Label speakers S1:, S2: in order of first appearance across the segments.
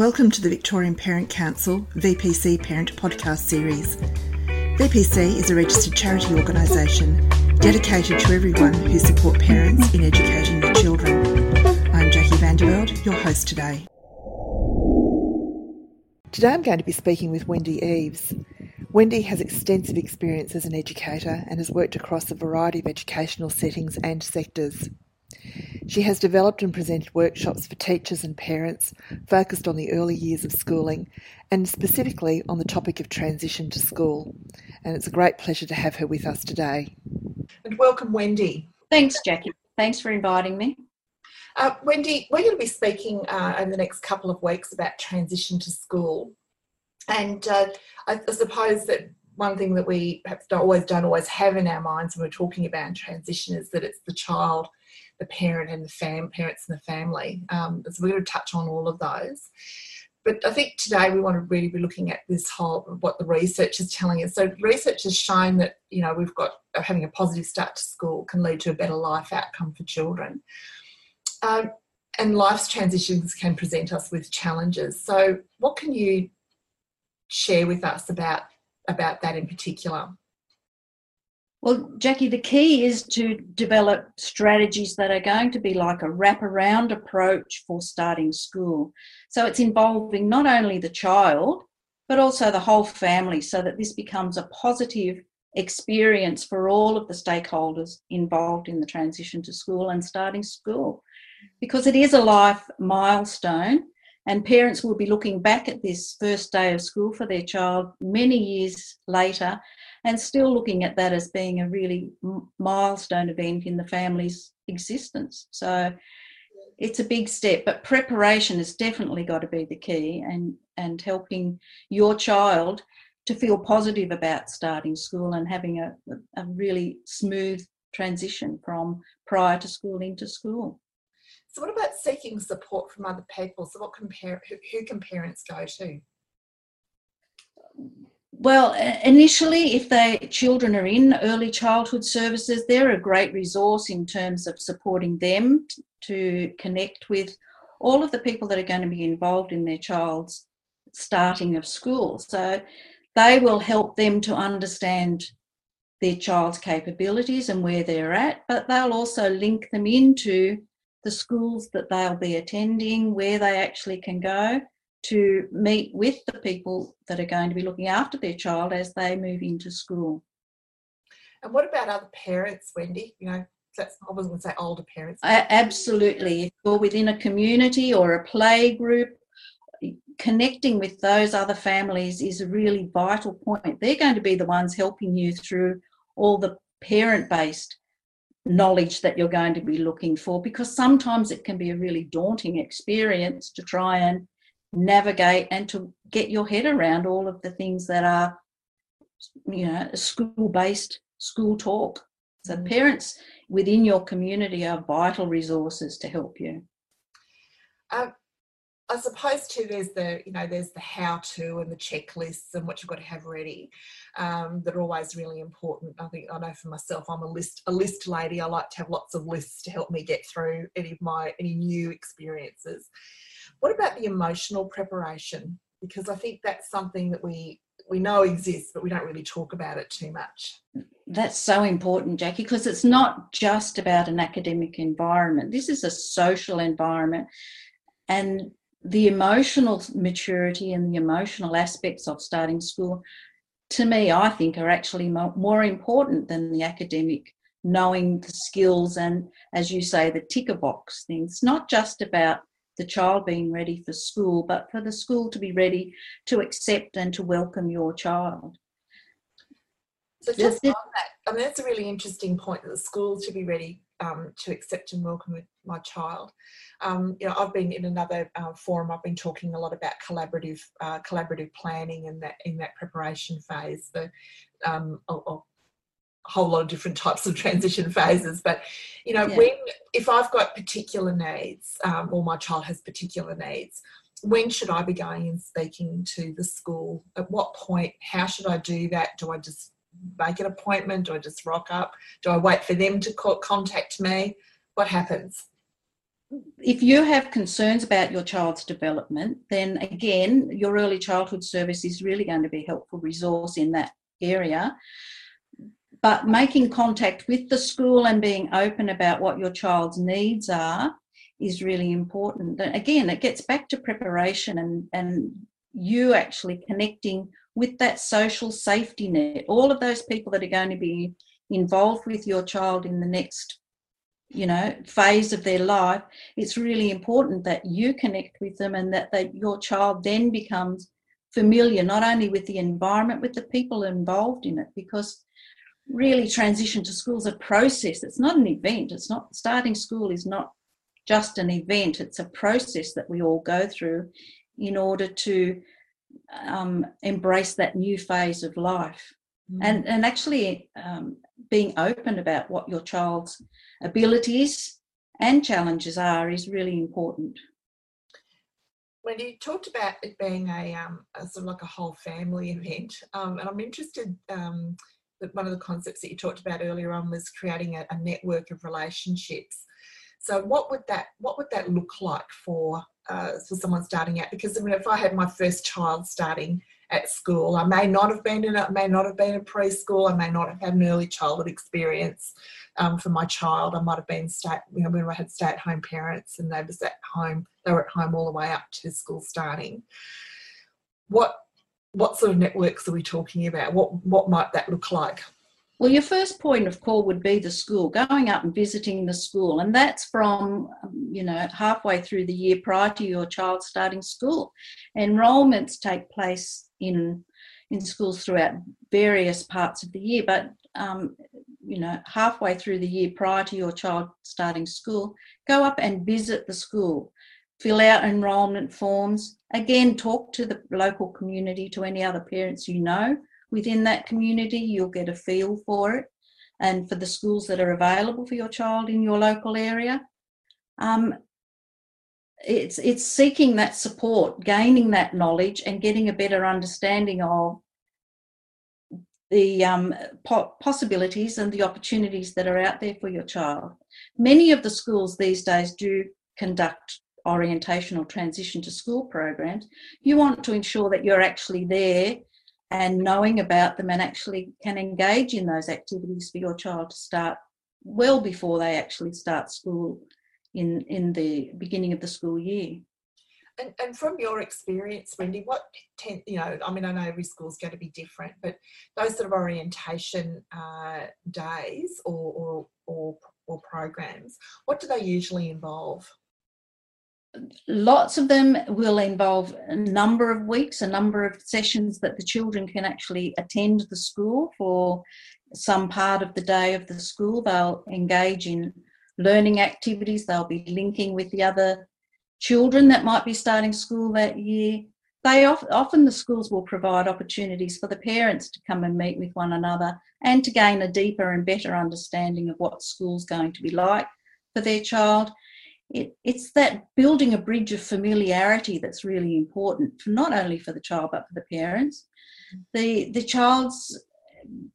S1: Welcome to the Victorian Parent Council VPC Parent Podcast Series. VPC is a registered charity organisation dedicated to everyone who support parents in educating their children. I'm Jackie Vanderveld, your host today. Today I'm going to be speaking with Wendy Eaves. Wendy has extensive experience as an educator and has worked across a variety of educational settings and sectors. She has developed and presented workshops for teachers and parents focused on the early years of schooling and specifically on the topic of transition to school. And it's a great pleasure to have her with us today. And welcome, Wendy.
S2: Thanks, Jackie. Thanks for inviting me.
S1: Uh, Wendy, we're going to be speaking uh, over the next couple of weeks about transition to school. And uh, I, I suppose that one thing that we perhaps don't always don't always have in our minds when we're talking about transition is that it's the child the parent and the fam parents and the family. Um, so we're going to touch on all of those. But I think today we want to really be looking at this whole what the research is telling us. So research has shown that you know we've got having a positive start to school can lead to a better life outcome for children. Um, and life's transitions can present us with challenges. So what can you share with us about about that in particular?
S2: Well, Jackie, the key is to develop strategies that are going to be like a wraparound approach for starting school. So it's involving not only the child, but also the whole family so that this becomes a positive experience for all of the stakeholders involved in the transition to school and starting school. Because it is a life milestone, and parents will be looking back at this first day of school for their child many years later and still looking at that as being a really milestone event in the family's existence. So it's a big step, but preparation has definitely got to be the key and, and helping your child to feel positive about starting school and having a, a really smooth transition from prior to school into school.
S1: So, what about seeking support from other people? So, what can who, who can parents go to?
S2: Well, initially, if their children are in early childhood services, they're a great resource in terms of supporting them to connect with all of the people that are going to be involved in their child's starting of school. So they will help them to understand their child's capabilities and where they're at, but they'll also link them into the schools that they'll be attending, where they actually can go, to meet with the people that are going to be looking after their child as they move into school.
S1: And what about other parents, Wendy? You know, that's I wasn't going to say older parents.
S2: absolutely. If you're within a community or a play group, connecting with those other families is a really vital point. They're going to be the ones helping you through all the parent based knowledge that you're going to be looking for because sometimes it can be a really daunting experience to try and navigate and to get your head around all of the things that are you know school based school talk so mm. parents within your community are vital resources to help you
S1: um, i suppose too there's the you know there's the how to and the checklists and what you've got to have ready um, that are always really important i think i know for myself i'm a list a list lady i like to have lots of lists to help me get through any of my any new experiences what about the emotional preparation? Because I think that's something that we we know exists, but we don't really talk about it too much.
S2: That's so important, Jackie, because it's not just about an academic environment. This is a social environment. And the emotional maturity and the emotional aspects of starting school, to me, I think are actually more important than the academic, knowing the skills and, as you say, the ticker box things. Not just about the child being ready for school, but for the school to be ready to accept and to welcome your child.
S1: So just on that, I mean that's a really interesting point that the school should be ready um, to accept and welcome my child. Um, you know, I've been in another uh, forum. I've been talking a lot about collaborative uh, collaborative planning and that in that preparation phase. The um, I'll, whole lot of different types of transition phases but you know yeah. when if i've got particular needs um, or my child has particular needs when should i be going and speaking to the school at what point how should i do that do i just make an appointment do i just rock up do i wait for them to contact me what happens
S2: if you have concerns about your child's development, then again, your early childhood service is really going to be a helpful resource in that area. But making contact with the school and being open about what your child's needs are is really important. And Again, it gets back to preparation and, and you actually connecting with that social safety net. All of those people that are going to be involved with your child in the next you know phase of their life it's really important that you connect with them and that they, your child then becomes familiar not only with the environment with the people involved in it because really transition to school is a process. It's not an event. It's not starting school is not just an event. It's a process that we all go through in order to um, embrace that new phase of life mm. and and actually um, being open about what your child's abilities and challenges are is really important.
S1: When you talked about it being a, um, a sort of like a whole family event, um, and I'm interested um, that one of the concepts that you talked about earlier on was creating a, a network of relationships. So, what would that what would that look like for uh, for someone starting out? Because I mean, if I had my first child starting at school. I may not have been in a, may not have been in preschool. I may not have had an early childhood experience um, for my child. I might have been stay, you know, when I had stay-at-home parents and they was at home, they were at home all the way up to school starting. What what sort of networks are we talking about? What what might that look like?
S2: Well, your first point of call would be the school, going up and visiting the school. And that's from, um, you know, halfway through the year prior to your child starting school. Enrollments take place in, in schools throughout various parts of the year, but, um, you know, halfway through the year prior to your child starting school, go up and visit the school. Fill out enrolment forms. Again, talk to the local community, to any other parents you know within that community. You'll get a feel for it and for the schools that are available for your child in your local area. Um, it's it's seeking that support, gaining that knowledge, and getting a better understanding of the um, po- possibilities and the opportunities that are out there for your child. Many of the schools these days do conduct orientation or transition to school programs. You want to ensure that you're actually there and knowing about them and actually can engage in those activities for your child to start well before they actually start school in in the beginning of the school year.
S1: And, and from your experience, Wendy, what ten, you know? I mean, I know every school is going to be different, but those sort of orientation uh, days or, or or or programs, what do they usually involve?
S2: Lots of them will involve a number of weeks, a number of sessions that the children can actually attend the school for some part of the day of the school. They'll engage in learning activities, they'll be linking with the other children that might be starting school that year. They often the schools will provide opportunities for the parents to come and meet with one another and to gain a deeper and better understanding of what school's going to be like for their child it, it's that building a bridge of familiarity that's really important, for not only for the child but for the parents. Mm-hmm. The the child's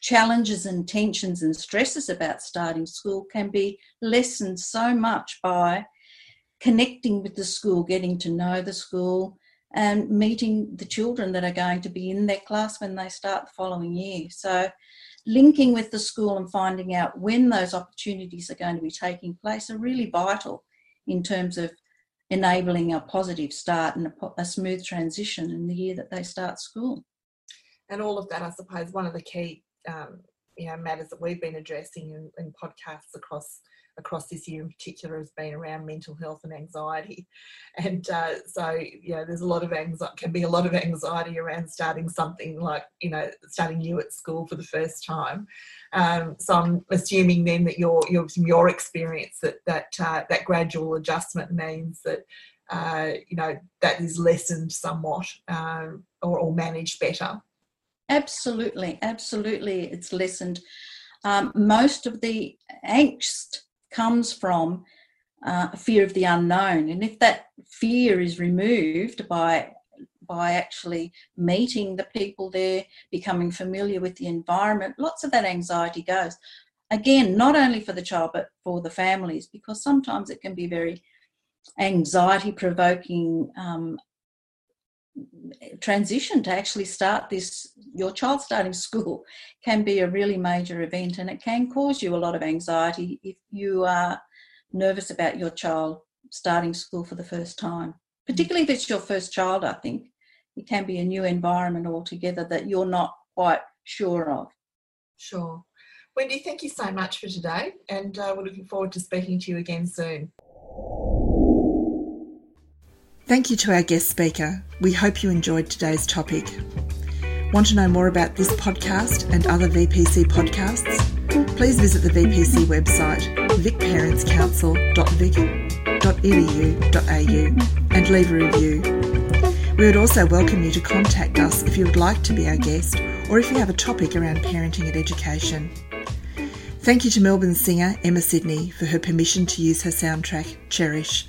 S2: challenges and tensions and stresses about starting school can be lessened so much by connecting with the school, getting to know the school, and meeting the children that are going to be in their class when they start the following year. So, linking with the school and finding out when those opportunities are going to be taking place are really vital in terms of enabling a positive start and a, a, smooth transition in the year that they start school.
S1: And all of that, I suppose, one of the key um, you know matters that we've been addressing in, in podcasts across across this year in particular has been around mental health and anxiety. And uh, so, you know, there's a lot of anxiety, can be a lot of anxiety around starting something like, you know, starting new at school for the first time. Um, so I'm assuming then that your, your, from your experience that, that, uh, that gradual adjustment means that, uh, you know, that is lessened somewhat um, or, or managed better.
S2: Absolutely, absolutely, it's lessened. Um, most of the angst comes from uh, fear of the unknown. And if that fear is removed by by actually meeting the people there, becoming familiar with the environment, lots of that anxiety goes. Again, not only for the child but for the families, because sometimes it can be very anxiety provoking um, transition to actually start this your child starting school can be a really major event and it can cause you a lot of anxiety if you are nervous about your child starting school for the first time. Particularly if it's your first child i think. It can be a new environment altogether that you're not quite sure of.
S3: Sure. Wendy thank you so much for today and uh, we're looking forward to speaking to you again soon
S1: Thank you to our guest speaker. We hope you enjoyed today's topic. Want to know more about this podcast and other VPC podcasts? Please visit the VPC website vicparentscouncil.vic.edu.au and leave a review. We would also welcome you to contact us if you would like to be our guest or if you have a topic around parenting and education. Thank you to Melbourne singer Emma Sydney for her permission to use her soundtrack, Cherish.